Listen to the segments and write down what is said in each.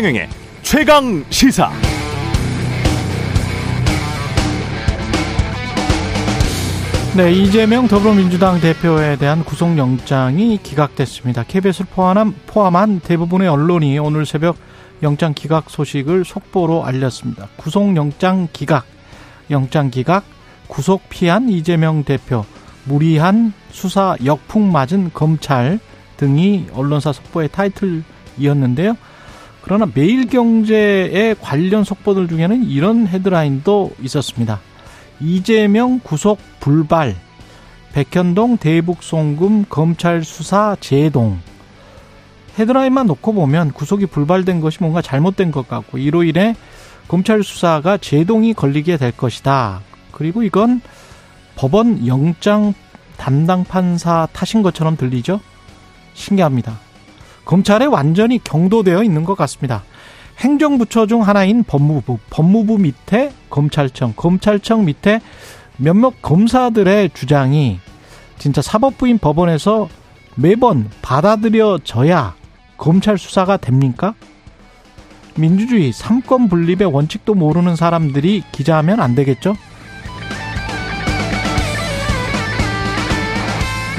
최경영의 최강 시사. 네, 이재명 더불어민주당 대표에 대한 구속영장이 기각됐습니다. KBS를 포함한, 포함한 대부분의 언론이 오늘 새벽 영장 기각 소식을 속보로 알렸습니다. 구속영장 기각, 영장 기각, 구속 피한 이재명 대표, 무리한 수사 역풍 맞은 검찰 등이 언론사 속보의 타이틀이었는데요. 그러나 매일경제의 관련 속보들 중에는 이런 헤드라인도 있었습니다. 이재명 구속 불발, 백현동 대북 송금 검찰 수사 제동. 헤드라인만 놓고 보면 구속이 불발된 것이 뭔가 잘못된 것 같고 이로 인해 검찰 수사가 제동이 걸리게 될 것이다. 그리고 이건 법원 영장 담당 판사 탓인 것처럼 들리죠? 신기합니다. 검찰에 완전히 경도되어 있는 것 같습니다. 행정부처 중 하나인 법무부, 법무부 밑에 검찰청, 검찰청 밑에 몇몇 검사들의 주장이 진짜 사법부인 법원에서 매번 받아들여져야 검찰 수사가 됩니까? 민주주의 삼권 분립의 원칙도 모르는 사람들이 기자하면 안 되겠죠?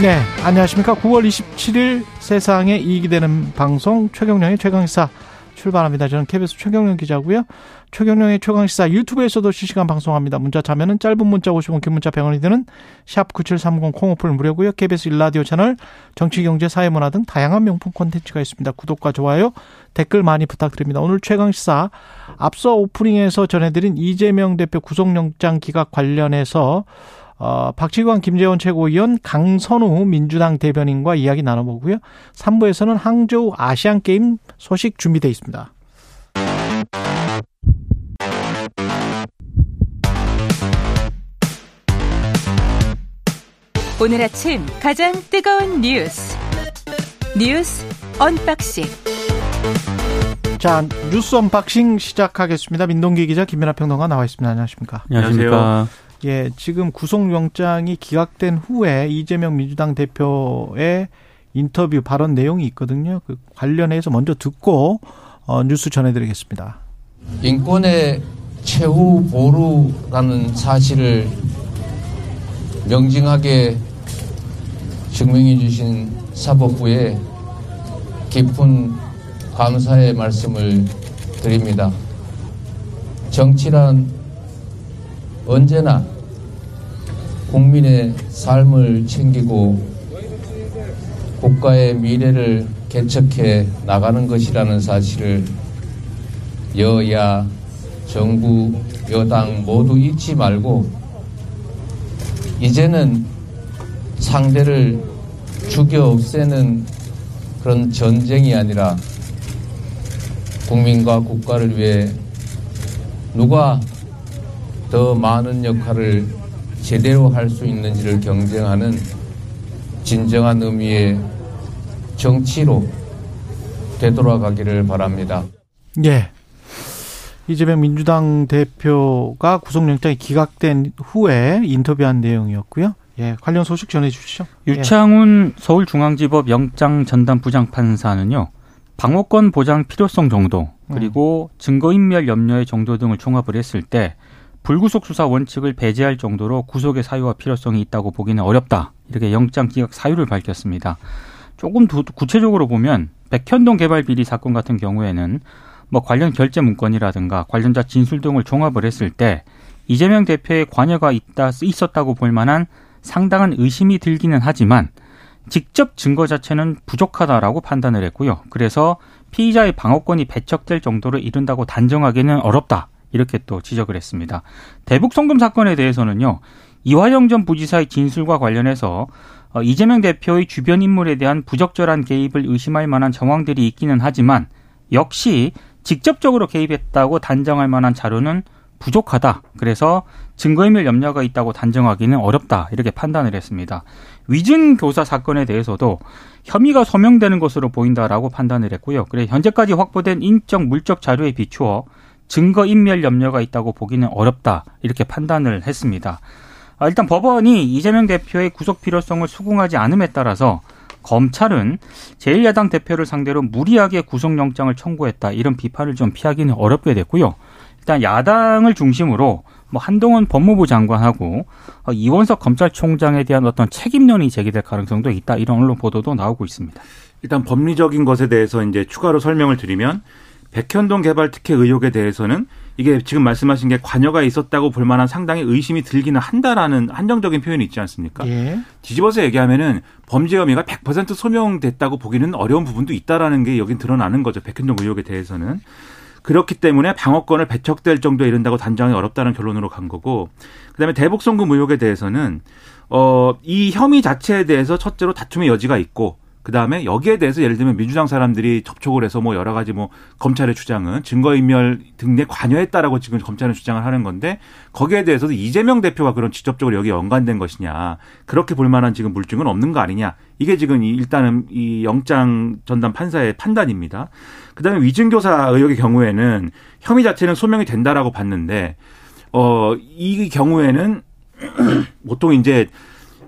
네, 안녕하십니까. 9월 27일 세상에 이익이 되는 방송 최경령의 최강시사 출발합니다. 저는 KBS 최경령 기자고요. 최경령의 최강시사 유튜브에서도 실시간 방송합니다. 문자 자면은 짧은 문자 50원, 긴 문자 100원이 드는 샵 9730 콩오플 무료고요. KBS 일라디오 채널 정치, 경제, 사회문화 등 다양한 명품 콘텐츠가 있습니다. 구독과 좋아요, 댓글 많이 부탁드립니다. 오늘 최강시사 앞서 오프닝에서 전해드린 이재명 대표 구속영장 기각 관련해서 어, 박지관 김재원 최고위원 강선우 민주당 대변인과 이야기 나눠보고요. 3부에서는 항저우 아시안게임 소식 준비되어 있습니다. 오늘 아침 가장 뜨거운 뉴스 뉴스 unboxing 자 뉴스 unboxing 시작하겠습니다. 민동기 기자 김민하 평론가 나와 있습니다. 안녕하십니까? 안녕하십니까? 예, 지금 구속영장이 기각된 후에 이재명 민주당 대표의 인터뷰 발언 내용이 있거든요. 그 관련해서 먼저 듣고 어, 뉴스 전해드리겠습니다. 인권의 최후 보루라는 사실을 명징하게 증명해 주신 사법부에 깊은 감사의 말씀을 드립니다. 정치란 언제나 국민의 삶을 챙기고 국가의 미래를 개척해 나가는 것이라는 사실을 여야, 정부, 여당 모두 잊지 말고 이제는 상대를 죽여 없애는 그런 전쟁이 아니라 국민과 국가를 위해 누가 더 많은 역할을 제대로 할 수 있는지를 경쟁하는 진정한 의미의 정치로 되돌아가기를 바랍니다. 예. 이재명 민주당 대표가 구속영장이 기각된 후에 인터뷰한 내용이었고요. 예, 관련 소식 전해 주시죠. 유창훈 예. 서울중앙지법 영장 전담 부장판사는요. 방어권 보장 필요성 정도 그리고 음. 증거인멸 염려의 정도 등을 종합을 했을 때 불구속 수사 원칙을 배제할 정도로 구속의 사유와 필요성이 있다고 보기는 어렵다. 이렇게 영장 기각 사유를 밝혔습니다. 조금 더 구체적으로 보면 백현동 개발 비리 사건 같은 경우에는 뭐 관련 결제 문건이라든가 관련자 진술 등을 종합을 했을 때 이재명 대표의 관여가 있다 있었다고 볼 만한 상당한 의심이 들기는 하지만 직접 증거 자체는 부족하다라고 판단을 했고요. 그래서 피의자의 방어권이 배척될 정도로 이른다고 단정하기는 어렵다. 이렇게 또 지적을 했습니다. 대북 송금 사건에 대해서는요. 이화영 전 부지사의 진술과 관련해서 어, 이재명 대표의 주변 인물에 대한 부적절한 개입을 의심할 만한 정황들이 있기는 하지만 역시 직접적으로 개입했다고 단정할 만한 자료는 부족하다. 그래서 증거인멸 염려가 있다고 단정하기는 어렵다. 이렇게 판단을 했습니다. 위증 교사 사건에 대해서도 혐의가 소명되는 것으로 보인다라고 판단을 했고요. 그래 현재까지 확보된 인적 물적 자료에 비추어 증거 인멸 염려가 있다고 보기는 어렵다 이렇게 판단을 했습니다. 아, 일단 법원이 이재명 대표의 구속 필요성을 수긍하지 않음에 따라서 검찰은 제1야당 대표를 상대로 무리하게 구속영장을 청구했다 이런 비판을 좀 피하기는 어렵게 됐고요. 일단 야당을 중심으로 뭐 한동훈 법무부 장관하고 어, 이원석 검찰총장에 대한 어떤 책임론이 제기될 가능성도 있다 이런 언론 보도도 나오고 있습니다. 일단 법리적인 것에 대해서 이제 추가로 설명을 드리면 백현동 개발 특혜 의혹에 대해서는 이게 지금 말씀하신 게 관여가 있었다고 볼 만한 상당히 의심이 들기는 한다라는 한정적인 표현이 있지 않습니까? 예. 뒤집어서 얘기하면은 범죄 혐의가 100% 소명됐다고 보기는 어려운 부분도 있다라는 게 여긴 드러나는 거죠. 백현동 의혹에 대해서는. 그렇기 때문에 방어권을 배척될 정도에 이른다고 단정이 어렵다는 결론으로 간 거고 그다음에 대북 송금 의혹에 대해서는 어 이 혐의 자체에 대해서 첫째로 다툼의 여지가 있고 그 다음에 여기에 대해서 예를 들면 민주당 사람들이 접촉을 해서 뭐 여러 가지 뭐 검찰의 주장은 증거인멸 등에 관여했다라고 지금 검찰은 주장을 하는 건데 거기에 대해서도 이재명 대표가 그런 직접적으로 여기 연관된 것이냐 그렇게 볼 만한 지금 물증은 없는 거 아니냐 이게 지금 일단은 이 영장 전담 판사의 판단입니다. 그 다음에 위증교사 의혹의 경우에는 혐의 자체는 소명이 된다라고 봤는데 어 이 경우에는 보통 이제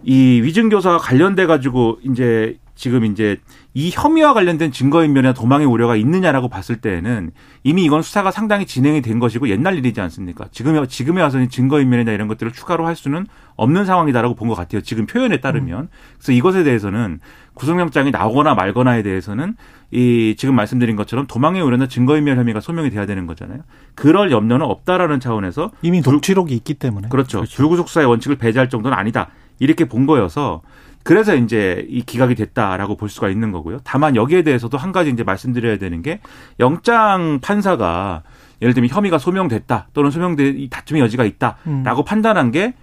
이 위증교사와 관련돼 가지고 이제 지금 이제 이 혐의와 관련된 증거인멸이나 도망의 우려가 있느냐라고 봤을 때에는 이미 이건 수사가 상당히 진행이 된 것이고 옛날 일이지 않습니까? 지금에 지금에 와서는 증거인멸이나 이런 것들을 추가로 할 수는 없는 상황이다라고 본 것 같아요. 지금 표현에 따르면 그래서 이것에 대해서는 구속영장이 나오거나 말거나에 대해서는 이 지금 말씀드린 것처럼 도망의 우려나 증거인멸 혐의가 소명이 돼야 되는 거잖아요. 그럴 염려는 없다라는 차원에서 이미 녹취록이 있기 때문에 그렇죠. 그렇죠. 불구속 수사의 원칙을 배제할 정도는 아니다. 이렇게 본 거여서 그래서 이제 이 기각이 됐다라고 볼 수가 있는 거고요. 다만 여기에 대해서도 한 가지 이제 말씀드려야 되는 게 영장 판사가 예를 들면 혐의가 소명됐다 또는 소명돼 다툼의 여지가 있다라고 음. 판단한 게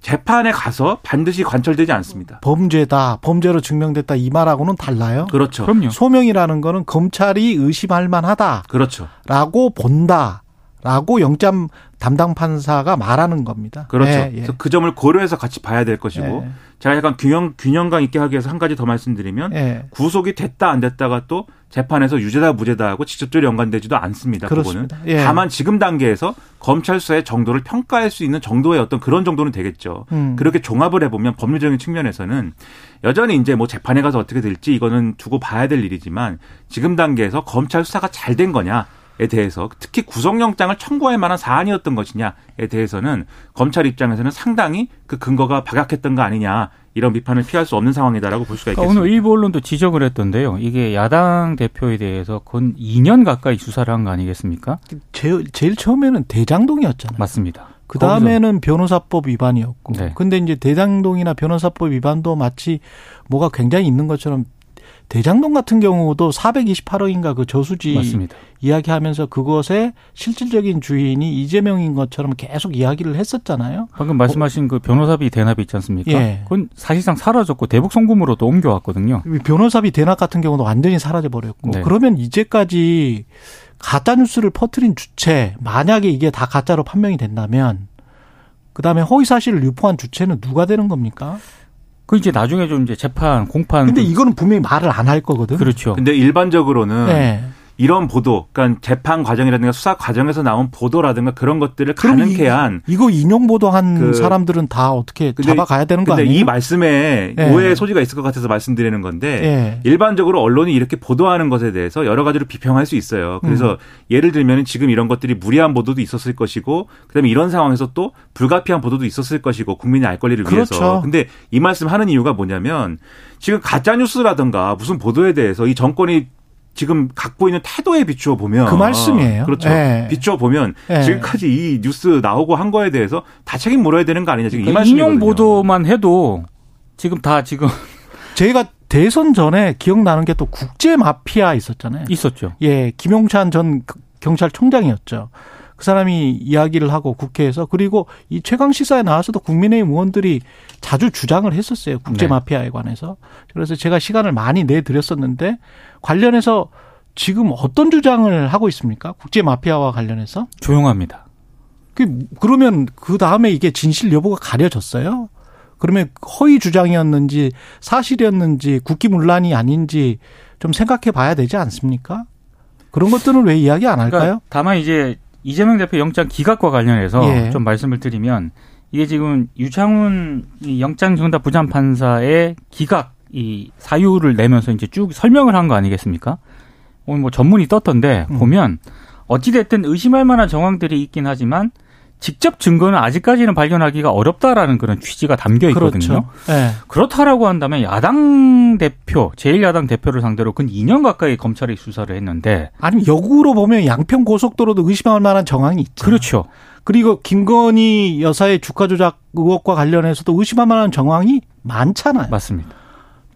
재판에 가서 반드시 관철되지 않습니다. 범죄다, 범죄로 증명됐다 이 말하고는 달라요. 그렇죠. 그럼요. 소명이라는 거는 검찰이 의심할 만하다. 그렇죠. 라고 본다. 라고 영장 담당 판사가 말하는 겁니다. 그렇죠. 예, 예. 그래서 그 점을 고려해서 같이 봐야 될 것이고 예. 제가 약간 균형 균형감 있게 하기 위해서 한 가지 더 말씀드리면 예. 구속이 됐다 안 됐다가 또 재판에서 유죄다 무죄다 하고 직접적으로 연관되지도 않습니다. 그렇습니다. 그거는 예. 다만 지금 단계에서 검찰 수사의 정도를 평가할 수 있는 정도의 어떤 그런 정도는 되겠죠. 음. 그렇게 종합을 해보면 법률적인 측면에서는 여전히 이제 뭐 재판에 가서 어떻게 될지 이거는 두고 봐야 될 일이지만 지금 단계에서 검찰 수사가 잘 된 거냐 에 대해서 특히 구속영장을 청구할 만한 사안이었던 것이냐에 대해서는 검찰 입장에서는 상당히 그 근거가 박약했던 거 아니냐 이런 비판을 피할 수 없는 상황이다라고 볼 수가 있겠습니다. 오늘 일부 언론도 지적을 했던데요. 이게 야당 대표에 대해서 건 2년 가까이 수사를 한 거 아니겠습니까? 제일, 제일 처음에는 대장동이었잖아요. 맞습니다. 그 다음에는 변호사법 위반이었고. 네. 근데 이제 대장동이나 변호사법 위반도 마치 뭐가 굉장히 있는 것처럼 대장동 같은 경우도 428억인가 그 저수지 맞습니다. 이야기하면서 그것의 실질적인 주인이 이재명인 것처럼 계속 이야기를 했었잖아요. 방금 말씀하신 그 변호사비 대납이 있지 않습니까? 예. 그건 사실상 사라졌고 대북 송금으로도 옮겨왔거든요. 변호사비 대납 같은 경우도 완전히 사라져 버렸고 네. 그러면 이제까지 가짜 뉴스를 퍼뜨린 주체 만약에 이게 다 가짜로 판명이 된다면 그다음에 허위 사실을 유포한 주체는 누가 되는 겁니까? 그 이제 나중에 좀 이제 재판 공판. 근데 이거는 분명히 말을 안 할 거거든. 그렇죠. 근데 일반적으로는 네. 이런 보도, 그러니까 재판 과정이라든가 수사 과정에서 나온 보도라든가 그런 것들을 가능케 한 이 거 인용 보도한 그 사람들은 다 어떻게 잡아가야 되는 거 아니에요? 이 말씀에 네. 오해의 소지가 있을 것 같아서 말씀드리는 건데 네. 일반적으로 언론이 이렇게 보도하는 것에 대해서 여러 가지로 비평할 수 있어요. 그래서 음. 예를 들면 지금 이런 것들이 무리한 보도도 있었을 것이고 그다음에 이런 상황에서 또 불가피한 보도도 있었을 것이고 국민이 알 권리를 그렇죠. 위해서. 근데 이 말씀 하는 이유가 뭐냐면 지금 가짜 뉴스라든가 무슨 보도에 대해서 이 정권이 지금 갖고 있는 태도에 비추어 보면 그 말씀이에요. 그렇죠. 네. 비추어 보면 네. 지금까지 이 뉴스 나오고 한 거에 대해서 다 책임 물어야 되는 거 아니냐 지금 그러니까 이 말씀이거든요. 인용 보도만 해도 지금 다 지금 저희가 대선 전에 기억나는 게 또 국제 마피아 있었잖아요. 있었죠. 예, 김용찬 전 경찰총장이었죠. 그 사람이 이야기를 하고 국회에서 그리고 이 최강 시사에 나와서도 국민의힘 의원들이 자주 주장을 했었어요. 국제 네. 마피아에 관해서. 그래서 제가 시간을 많이 내 드렸었는데 관련해서 지금 어떤 주장을 하고 있습니까? 국제 마피아와 관련해서? 조용합니다. 그 그러면 그 다음에 이게 진실 여부가 가려졌어요? 그러면 허위 주장이었는지 사실이었는지 국기문란이 아닌지 좀 생각해 봐야 되지 않습니까? 그런 것들은 왜 이야기 안 할까요? 그러니까 다만 이제 이재명 대표 영장 기각과 관련해서 예. 좀 말씀을 드리면 이게 지금 유창훈 영장정답 부장판사의 기각 이 사유를 내면서 이제 쭉 설명을 한 거 아니겠습니까? 오늘 뭐 전문이 떴던데 음. 보면 어찌됐든 의심할 만한 정황들이 있긴 하지만 직접 증거는 아직까지는 발견하기가 어렵다라는 그런 취지가 담겨 있거든요. 그렇죠. 예. 그렇다라고 한다면 야당 대표, 제1야당 대표를 상대로 근 2년 가까이 검찰이 수사를 했는데 아니면 역으로 보면 양평 고속도로도 의심할 만한 정황이 있죠. 그렇죠. 그리고 김건희 여사의 주가 조작 의혹과 관련해서도 의심할 만한 정황이 많잖아요. 맞습니다.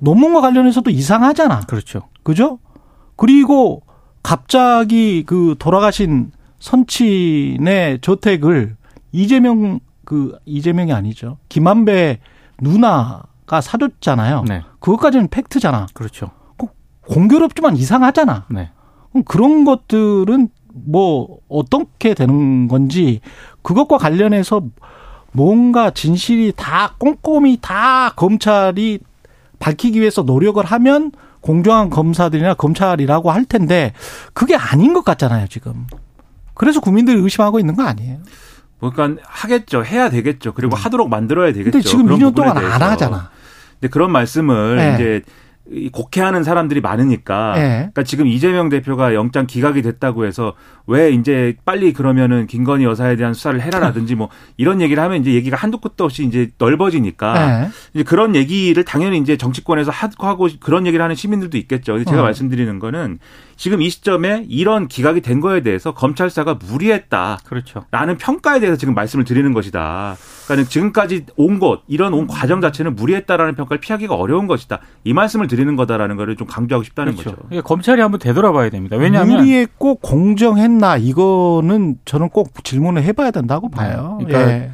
논문과 관련해서도 이상하잖아. 그렇죠. 그죠? 그리고 갑자기 그 돌아가신 선친의 저택을 이재명 그 이재명이 아니죠. 김한배 누나가 사줬잖아요. 네. 그것까지는 팩트잖아. 그렇죠. 공교롭지만 이상하잖아. 네. 그럼 그런 것들은 뭐 어떻게 되는 건지 그것과 관련해서 뭔가 진실이 다 꼼꼼히 다 검찰이 밝히기 위해서 노력을 하면 공정한 검사들이나 검찰이라고 할 텐데 그게 아닌 것 같잖아요 지금. 그래서 국민들이 의심하고 있는 거 아니에요? 그러니까 하겠죠. 해야 되겠죠. 그리고 하도록 만들어야 되겠죠. 음. 근데 지금 그런 2년 부분에 동안 안 대해서. 하잖아. 근데 그런 말씀을 네. 이제 이 곡해하는 사람들이 많으니까 네. 그러니까 지금 이재명 대표가 영장 기각이 됐다고 해서 왜 이제 빨리 그러면은 김건희 여사에 대한 수사를 해라라든지 뭐 이런 얘기를 하면 이제 얘기가 한두 끝도 없이 이제 넓어지니까 네. 이제 그런 얘기를 당연히 이제 정치권에서 하고 그런 얘기를 하는 시민들도 있겠죠. 제가 어. 말씀드리는 거는 지금 이 시점에 이런 기각이 된 거에 대해서 검찰 수사가 무리했다. 그렇죠. 라는 평가에 대해서 지금 말씀을 드리는 것이다. 그러니까 지금까지 온 것, 이런 온 과정 자체는 무리했다라는 평가를 피하기가 어려운 것이다. 이 말씀을 드 리는 거다라는 거를 좀 강조하고 싶다는 그렇죠. 거죠. 이게 검찰이 한번 되돌아봐야 됩니다. 왜냐하면 무리했고 공정했나 이거는 저는 꼭 질문을 해봐야 된다고 봐요. 그러니까 예.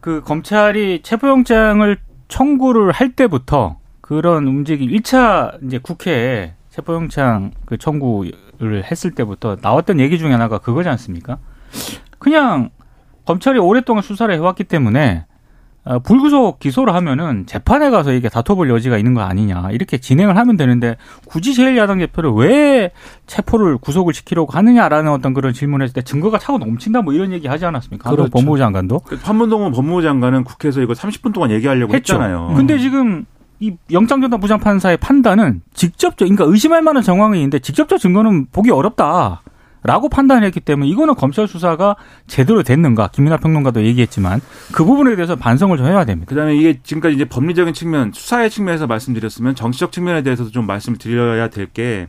그 검찰이 체포영장을 청구를 할 때부터 그런 움직임 1차 이제 국회에 체포영장 그 청구를 했을 때부터 나왔던 얘기 중에 하나가 그거지 않습니까? 그냥 검찰이 오랫동안 수사를 해왔기 때문에 어, 불구속 기소를 하면은 재판에 가서 이게 다퉈볼 여지가 있는 거 아니냐 이렇게 진행을 하면 되는데 굳이 제1야당 대표를 왜 체포를 구속을 시키려고 하느냐라는 어떤 그런 질문을 했을 때 증거가 차고 넘친다 뭐 이런 얘기 하지 않았습니까? 그렇죠. 법무부 장관도. 그 판문동은 법무부 장관은 국회에서 이거 30분 동안 얘기하려고 했죠. 했잖아요. 근데 지금 이 영장전담 부장판사의 판단은 직접적, 그러니까 의심할 만한 정황이 있는데 직접적 증거는 보기 어렵다. 라고 판단했기 때문에 이거는 검찰 수사가 제대로 됐는가 김민하 평론가도 얘기했지만 그 부분에 대해서 반성을 좀 해야 됩니다. 그다음에 이게 지금까지 이제 법리적인 측면, 수사의 측면에서 말씀드렸으면 정치적 측면에 대해서도 좀 말씀을 드려야 될 게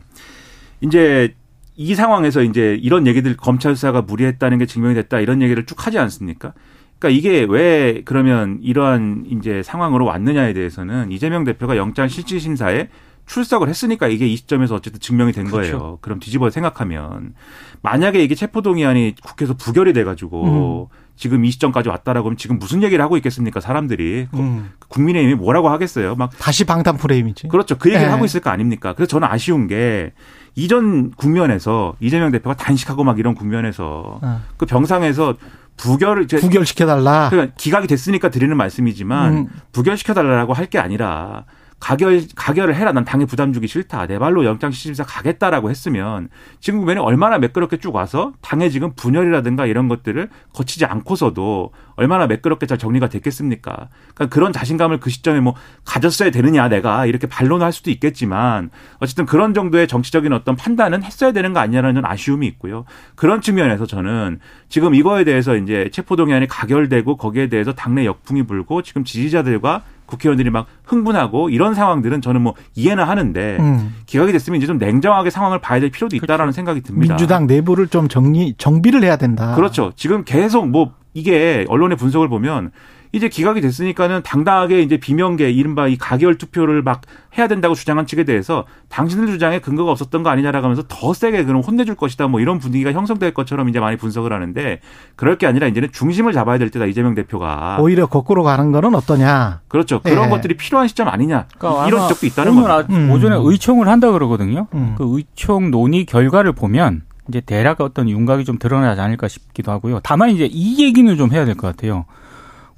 이제 이 상황에서 이제 이런 얘기들 검찰 수사가 무리했다는 게 증명이 됐다 이런 얘기를 쭉 하지 않습니까? 그러니까 이게 왜 그러면 이러한 이제 상황으로 왔느냐에 대해서는 이재명 대표가 영장 실질 심사에 출석을 했으니까 이게 이 시점에서 어쨌든 증명이 된 그렇죠. 거예요. 그럼 뒤집어 생각하면 만약에 이게 체포동의안이 국회에서 부결이 돼가지고 지금 이 시점까지 왔다라고 하면 지금 무슨 얘기를 하고 있겠습니까 사람들이 음. 국민의힘이 뭐라고 하겠어요? 막 다시 방탄 프레임이지. 그렇죠. 그 얘기를 네. 하고 있을 거 아닙니까? 그래서 저는 아쉬운 게 이전 국면에서 이재명 대표가 단식하고 막 이런 국면에서 어. 그 병상에서 부결을 부결시켜달라. 그러니까 기각이 됐으니까 드리는 말씀이지만 음. 부결시켜 달라고 할 게 아니라 가결 가결을 해라. 난 당에 부담 주기 싫다. 내 발로 영장 실질심사 가겠다라고 했으면 지금 국면에 얼마나 매끄럽게 쭉 와서 당에 지금 분열이라든가 이런 것들을 거치지 않고서도 얼마나 매끄럽게 잘 정리가 됐겠습니까? 그러니까 그런 자신감을 그 시점에 뭐 가졌어야 되느냐 내가 이렇게 반론할 수도 있겠지만 어쨌든 그런 정도의 정치적인 어떤 판단은 했어야 되는 거 아니냐라는 좀 아쉬움이 있고요. 그런 측면에서 저는 지금 이거에 대해서 이제 체포동의안이 가결되고 거기에 대해서 당내 역풍이 불고 지금 지지자들과 국회의원들이 막 흥분하고 이런 상황들은 저는 뭐 이해는 하는데 음. 기각이 됐으면 이제 좀 냉정하게 상황을 봐야 될 필요도 있다라는 생각이 듭니다. 민주당 내부를 좀 정리 정비를 해야 된다. 그렇죠. 지금 계속 뭐 이게 언론의 분석을 보면 이제 기각이 됐으니까는 당당하게 이제 비명계 이른바 이 가결 투표를 막 해야 된다고 주장한 측에 대해서 당신들 주장에 근거가 없었던 거 아니냐라고 하면서 더 세게 그럼 혼내줄 것이다 뭐 이런 분위기가 형성될 것처럼 이제 많이 분석을 하는데 그럴 게 아니라 이제는 중심을 잡아야 될 때다 이재명 대표가 오히려 거꾸로 가는 거는 어떠냐. 그렇죠 그런 예. 것들이 필요한 시점 아니냐 그러니까 이런 지적도 있다는 거죠. 아- 음. 오전에 의총을 한다 그러거든요. 음. 그 의총 논의 결과를 보면 이제 대략 어떤 윤곽이 좀 드러나지 않을까 싶기도 하고요. 다만 이제 이 얘기는 좀 해야 될 것 같아요.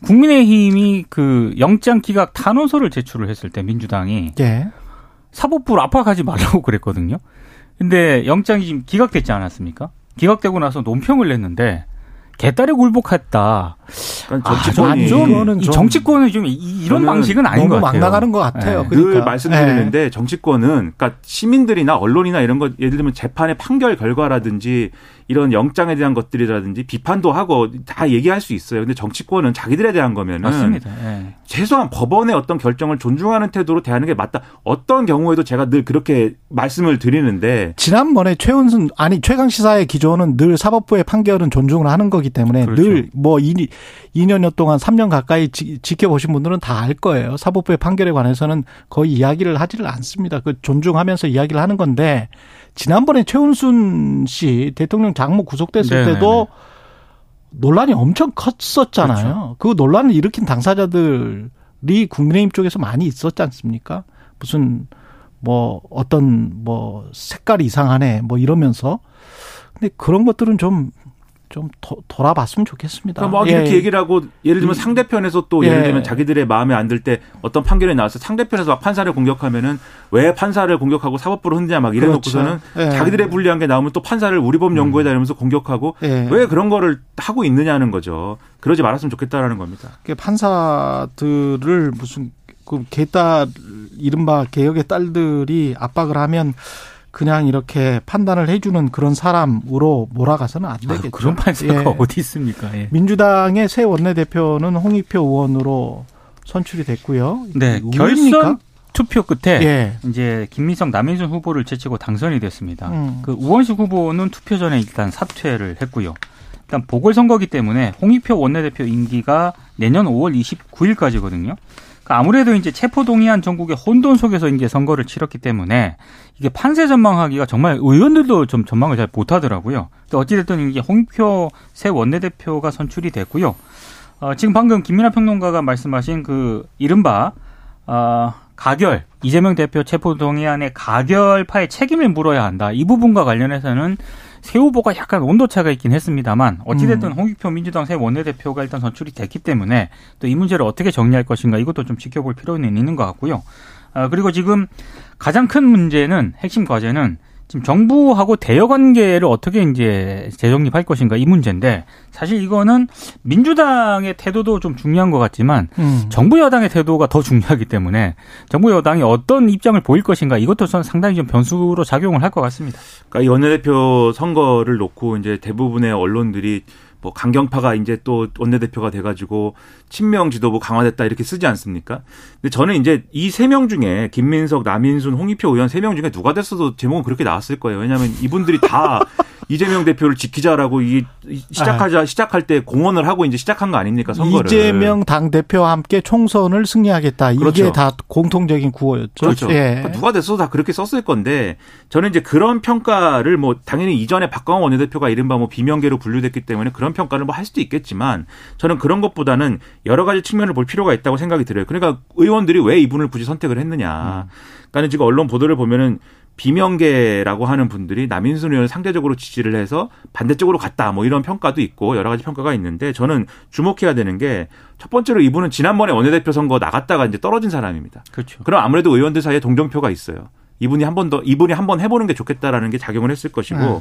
국민의힘이 그 영장 기각 탄원서를 제출을 했을 때 민주당이 예. 사법부를 압박하지 말라고 그랬거든요. 근데 영장이 지금 기각됐지 않았습니까? 기각되고 나서 논평을 냈는데 개딸에 굴복했다. 그러니까 아, 정치권이 좀 이거는 이좀 정치권은 좀 이- 이런 방식은 아닌 것 너무 같아요. 막 나가는 것 같아요. 네. 그러니까. 늘 말씀드리는데 정치권은 그러니까 시민들이나 언론이나 이런 것 예를 들면 재판의 판결 결과라든지 이런 영장에 대한 것들이라든지 비판도 하고 다 얘기할 수 있어요. 근데 정치권은 자기들에 대한 거면은 맞습니다. 예. 최소한 법원의 어떤 결정을 존중하는 태도로 대하는 게 맞다. 어떤 경우에도 제가 늘 그렇게 말씀을 드리는데 지난번에 최은순 아니 최강 시사의 기조는 늘 사법부의 판결은 존중을 하는 거기 때문에 그렇죠. 늘뭐 2년여 동안 3년 가까이 지, 지켜보신 분들은 다 알 거예요. 사법부의 판결에 관해서는 거의 이야기를 하지를 않습니다. 그 존중하면서 이야기를 하는 건데 지난번에 최은순 씨 대통령 장모 구속됐을 네네네. 때도 논란이 엄청 컸었잖아요. 그 논란을 일으킨 당사자들이 국민의힘 쪽에서 많이 있었지 않습니까? 무슨 뭐 어떤 뭐 색깔이 이상하네 뭐 이러면서 근데 그런 것들은 좀 좀 돌아봤으면 좋겠습니다. 그러니까 뭐 예. 이렇게 얘기를 하고 예를 들면 이- 상대편에서 또 예. 예를 들면 자기들의 마음에 안 들 때 어떤 판결이 나와서 상대편에서 막 판사를 공격하면은 왜 판사를 공격하고 사법부를 흔드냐 막 이래 놓고서는 그렇죠. 예. 자기들의 불리한 게 나오면 또 판사를 우리 법 연구에다 이러면서 공격하고 예. 왜 그런 거를 하고 있느냐는 거죠. 그러지 말았으면 좋겠다라는 겁니다. 그 판사들을 무슨 그 개딸 이른바 개혁의 딸들이 압박을 하면 그냥 이렇게 판단을 해주는 그런 사람으로 몰아가서는 안 되겠죠. 그런 판사가 예. 어디 있습니까? 예. 민주당의 새 원내대표는 홍익표 의원으로 선출이 됐고요. 네? 결선 투표 끝에 예. 이제 김민석, 남인순 후보를 제치고 당선이 됐습니다. 음. 그 우원식 후보는 투표 전에 일단 사퇴를 했고요. 일단 보궐선거기 때문에 홍익표 원내대표 임기가 내년 5월 29일까지거든요. 그러니까 아무래도 이제 체포 동의안 전국의 혼돈 속에서 이제 선거를 치렀기 때문에 이게 판세 전망하기가 정말 의원들도 좀 전망을 잘 못하더라고요. 어찌됐든 이게 홍익표 새 원내대표가 선출이 됐고요. 어, 지금 방금 김민하 평론가가 말씀하신 그 이른바 어, 가결 이재명 대표 체포 동의안의 가결파의 책임을 물어야 한다. 이 부분과 관련해서는 새 후보가 약간 온도차가 있긴 했습니다만 어찌됐든 음. 홍익표 민주당 새 원내대표가 일단 선출이 됐기 때문에 또 이 문제를 어떻게 정리할 것인가 이것도 좀 지켜볼 필요는 있는 것 같고요. 아, 그리고 지금 가장 큰 문제는 핵심 과제는 지금 정부하고 대여 관계를 어떻게 이제 재정립할 것인가 이 문제인데 사실 이거는 민주당의 태도도 좀 중요한 것 같지만 음. 정부 여당의 태도가 더 중요하기 때문에 정부 여당이 어떤 입장을 보일 것인가 이것도 저는 상당히 좀 변수로 작용을 할 것 같습니다. 그러니까 이 원내대표 선거를 놓고 이제 대부분의 언론들이 뭐 강경파가 이제 또 원내대표가 돼가지고 친명 지도부 강화됐다 이렇게 쓰지 않습니까? 근데 저는 이제 이 세 명 중에 김민석, 남인순, 홍익표 의원 세 명 중에 누가 됐어도 제목은 그렇게 나왔을 거예요. 왜냐하면 이분들이 다 이재명 대표를 지키자라고 이 시작하자 시작할 때 공언을 하고 이제 시작한 거 아닙니까 선거를? 이재명 당 대표와 함께 총선을 승리하겠다. 이게 그렇죠. 다 공통적인 구호였죠. 그렇죠. 예. 그러니까 누가 됐어도 다 그렇게 썼을 건데 저는 이제 그런 평가를 뭐 당연히 이전에 박광호 원내대표가 이른바 뭐 비명계로 분류됐기 때문에 그런 평가를 뭐 할 수도 있겠지만 저는 그런 것보다는 여러 가지 측면을 볼 필요가 있다고 생각이 들어요. 그러니까 의원들이 왜 이분을 굳이 선택을 했느냐. 그러니까 지금 언론 보도를 보면은 비명계라고 하는 분들이 남인순 의원을 상대적으로 지지를 해서 반대쪽으로 갔다 뭐 이런 평가도 있고 여러 가지 평가가 있는데 저는 주목해야 되는 게 첫 번째로 이분은 지난번에 원내대표 선거 나갔다가 이제 떨어진 사람입니다. 그렇죠. 그럼 아무래도 의원들 사이에 동정표가 있어요. 이분이 한 번 더, 이분이 한 번 해보는 게 좋겠다라는 게 작용을 했을 것이고, 네.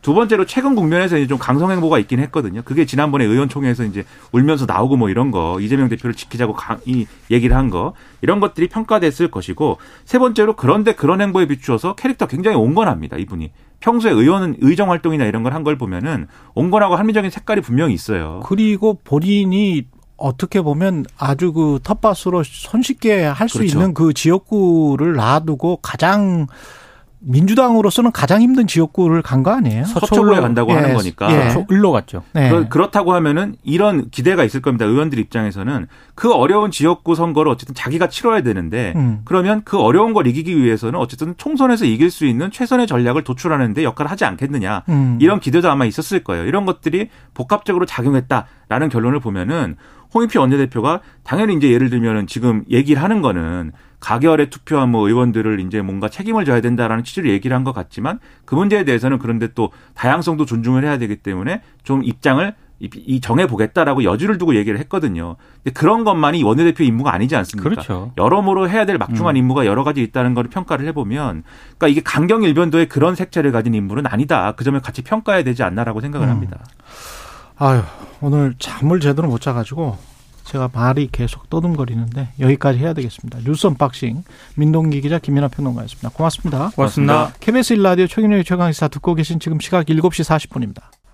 두 번째로 최근 국면에서 이제 좀 강성 행보가 있긴 했거든요. 그게 지난번에 의원총회에서 이제 울면서 나오고 뭐 이런 거, 이재명 대표를 지키자고 강, 이 얘기를 한 거, 이런 것들이 평가됐을 것이고, 세 번째로 그런데 그런 행보에 비추어서 캐릭터 굉장히 온건합니다, 이분이. 평소에 의원은 의정 활동이나 이런 걸 한 걸 보면은 온건하고 합리적인 색깔이 분명히 있어요. 그리고 본인이 어떻게 보면 아주 그 텃밭으로 손쉽게 할수 그렇죠. 있는 그 지역구를 놔두고 가장 민주당으로서는 가장 힘든 지역구를 간 거 아니에요? 서초구에 간다고 예, 하는 거니까. 예. 저 일로 갔죠. 네. 그렇- 그렇 다고 하면은 이런 기대가 있을 겁니다. 의원들 입장에서는 그 어려운 지역구 선거를 어쨌든 자기가 치러야 되는데 음. 그러면 그 어려운 걸 이기기 위해서는 어쨌든 총선에서 이길 수 있는 최선의 전략을 도출하는 데 역할을 하지 않겠느냐. 음. 이런 기대도 아마 있었을 거예요. 이런 것들이 복합적으로 작용했다라는 결론을 보면은 홍익표 원내대표가 당연히 이제 예를 들면은 지금 얘기를 하는 거는 가결에 투표한 뭐 의원들을 이제 뭔가 책임을 져야 된다라는 취지로 얘기를 한 것 같지만 그 문제에 대해서는 그런데 또 다양성도 존중을 해야 되기 때문에 좀 입장을 이- 이 정해 보겠다라고 여지를 두고 얘기를 했거든요. 근데 그런 것만이 원내대표 임무가 아니지 않습니까? 그렇죠. 여러모로 해야 될 막중한 임무가 여러 가지 있다는 걸 평가를 해보면, 그러니까 이게 강경 일변도의 그런 색채를 가진 인물은 아니다. 그 점을 같이 평가해야 되지 않나라고 생각을 음. 합니다. 아유, 오늘 잠을 제대로 못 자가지고 제가 말이 계속 떠듬거리는데 여기까지 해야 되겠습니다. 뉴스 unboxing 민동기 기자 김민하 평론가였습니다. 고맙습니다. 고맙습니다. KBS 1라디오 최경영의 최강시사 듣고 계신 지금 시각 7시 40분입니다.